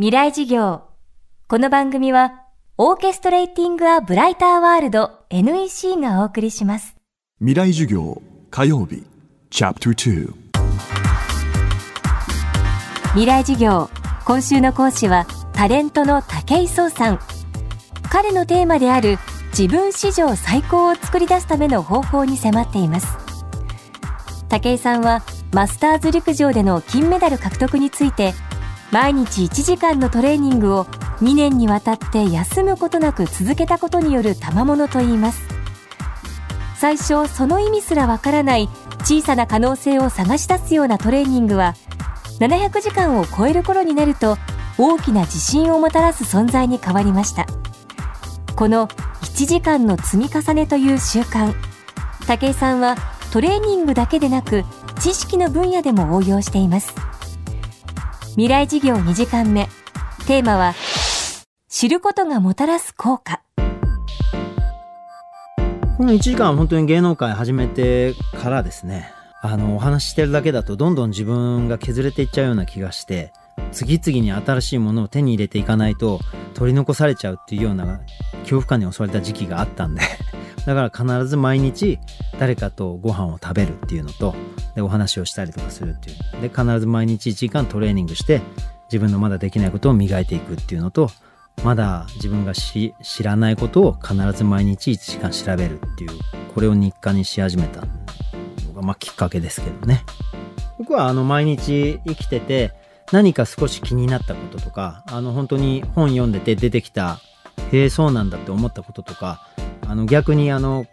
未来事業。この番組は、オーケストレーティング・ア・ブライター・ワールド NEC がお送りします。未来授業火曜日チャプター未来事業。今週の講師は、タレントの武井壮さん。彼のテーマである、自分史上最高を作り出すための方法に迫っています。武井さんは、マスターズ陸上での金メダル獲得について、毎日1時間のトレーニングを2年にわたって休むことなく続けたことによる賜物といいます。最初その意味すらわからない小さな可能性を探し出すようなトレーニングは700時間を超える頃になると大きな自信をもたらす存在に変わりました。この1時間の積み重ねという習慣武井さんはトレーニングだけでなく知識の分野でも応用しています。未来事業2時間目。テーマは知ることがもたらす効果。この1時間は本当に芸能界始めてからですね。あのお話ししてるだけだとどんどん自分が削れていっちゃうような気がして次々に新しいものを手に入れていかないと取り残されちゃうっていうような恐怖感に襲われた時期があったんで。だから必ず毎日誰かとご飯を食べるっていうのとでお話をしたりとかするっていう。で必ず毎日1時間トレーニングして自分のまだできないことを磨いていくっていうのとまだ自分が知らないことを必ず毎日1時間調べるっていうこれを日課にし始めた。のが、まあ、きっかけですけどね。僕はあの毎日生きてて何か少し気になったこととかあの本当に本読んでて出てきたへえそうなんだって思ったこととかあの逆にあの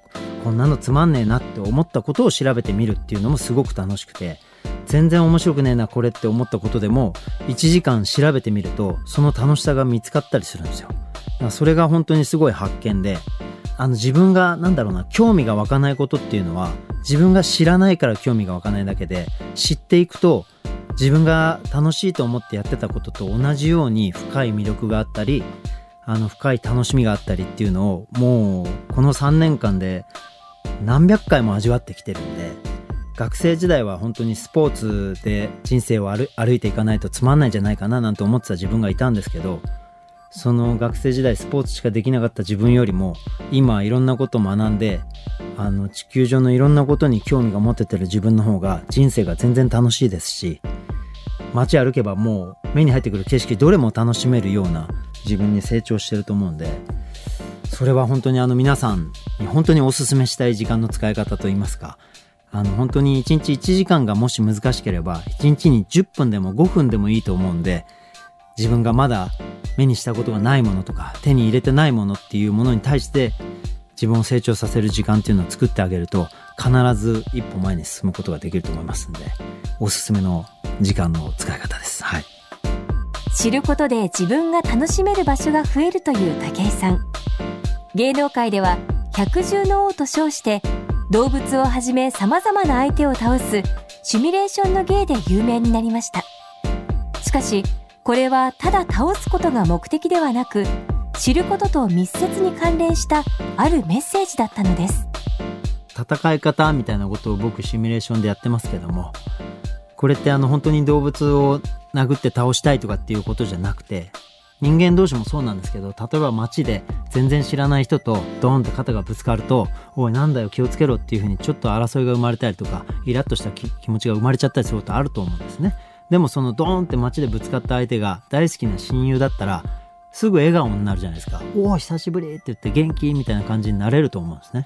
こんなのつまんねえなって思ったことを調べてみるっていうのもすごく楽しくて全然面白くねえなこれって思ったことでも1時間調べてみるとその楽しさが見つかったりするんですよ。それが本当にすごい発見であの自分がなんだろうな興味が湧かないことっていうのは自分が知らないから興味が湧かないだけで知っていくと自分が楽しいと思ってやってたことと同じように深い魅力があったりあの深い楽しみがあったりっていうのをもうこの3年間で何百回も味わってきてるんで学生時代は本当にスポーツで人生を歩いていかないとつまんないんじゃないかななんて思ってた自分がいたんですけどその学生時代スポーツしかできなかった自分よりも今いろんなことを学んであの地球上のいろんなことに興味が持ててる自分の方が人生が全然楽しいですし街歩けばもう目に入ってくる景色どれも楽しめるような自分に成長してると思うんでそれは本当にあの皆さん本当にお勧めしたい時間の使い方といいますかあの本当に1日1時間がもし難しければ1日に10分でも5分でもいいと思うんで自分がまだ目にしたことがないものとか手に入れてないものっていうものに対して自分を成長させる時間っていうのを作ってあげると必ず一歩前に進むことができると思いますんでおすすめの時間の使い方です。はい。知ることで自分が楽しめる場所が増えるという武井さん。芸能界では百獣の王と称して動物をはじめ様々な相手を倒すシミュレーションの芸で有名になりました。しかし、これはただ倒すことが目的ではなく、知ることと密接に関連したあるメッセージだったのです。戦い方みたいなことを僕シミュレーションでやってますけども、これってあの本当に動物を殴って倒したいとかっていうことじゃなくて、人間同士もそうなんですけど、例えば街で全然知らない人とドーンって肩がぶつかると、おいなんだよ気をつけろっていうふうにちょっと争いが生まれたりとか、イラッとした気持ちが生まれちゃったりすることあると思うんですね。でもそのドーンって街でぶつかった相手が大好きな親友だったら、すぐ笑顔になるじゃないですか。おお、久しぶりって言って元気みたいな感じになれると思うんですね。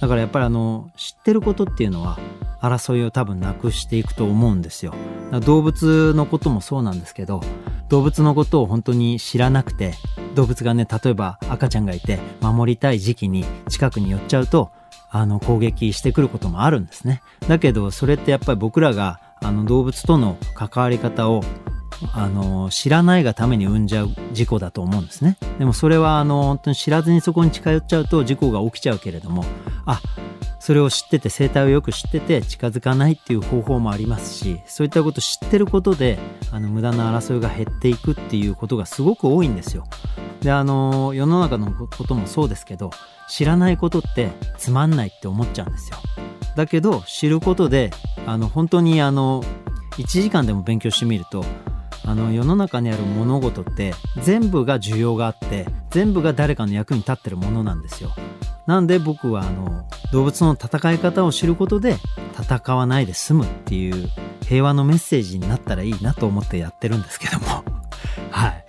だからやっぱりあの、知ってることっていうのは、争いを多分なくしていくと思うんですよ。動物のこともそうなんですけど、動物のことを本当に知らなくて、動物がね、例えば赤ちゃんがいて守りたい時期に近くに寄っちゃうと、あの、攻撃してくることもあるんですね。だけど、それってやっぱり僕らが、あの、動物との関わり方をあの、知らないがために生んじゃう事故だと思うんですね。でもそれは、あの、本当に知らずにそこに近寄っちゃうと事故が起きちゃうけれども、あ、それを知ってて、生態をよく知ってて近づかないっていう方法もありますし、そういったこと知ってることで、あの、無駄な争いが減っていくっていうことがすごく多いんですよ。で、あの、世の中のこともそうですけど、知らないことってつまんないって思っちゃうんですよ。だけど、知ることで、あの、本当にあの、1時間でも勉強してみると、あの世の中にある物事って全部が需要があって全部が誰かの役に立ってるものなんですよ。なんで僕はあの動物の戦い方を知ることで戦わないで済むっていう平和のメッセージになったらいいなと思ってやってるんですけども。はい。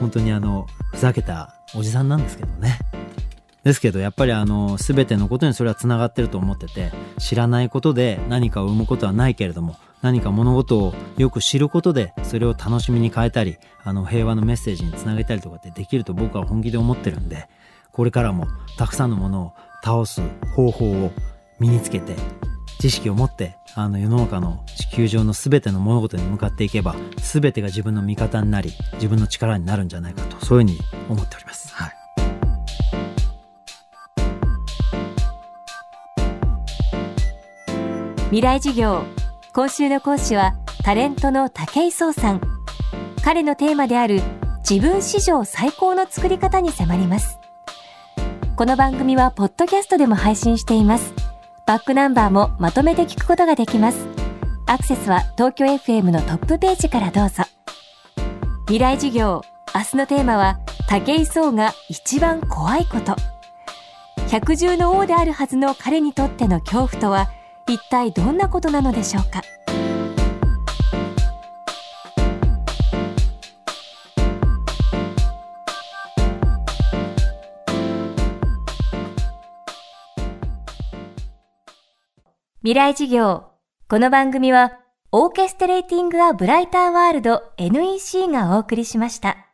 本当にあのふざけたおじさんなんですけどね。ですけどやっぱりあの全てのことにそれはつながってると思ってて知らないことで何かを生むことはないけれども何か物事をよく知ることでそれを楽しみに変えたりあの平和のメッセージにつなげたりとかってできると僕は本気で思ってるんでこれからもたくさんのものを倒す方法を身につけて知識を持ってあの世の中の地球上の全ての物事に向かっていけば全てが自分の味方になり自分の力になるんじゃないかとそういうふうに思っております。はい未来授業今週の講師はタレントの武井壮さん。彼のテーマである自分史上最高の作り方に迫ります。この番組はポッドキャストでも配信しています。バックナンバーもまとめて聞くことができます。アクセスは東京 FM のトップページからどうぞ。未来授業明日のテーマは武井壮が一番怖いこと。百獣の王であるはずの彼にとっての恐怖とは一体どんなことなのでしょうか？未来事業この番組はオーケストレーティング・ア・ブライター・ワールド NEC がお送りしました。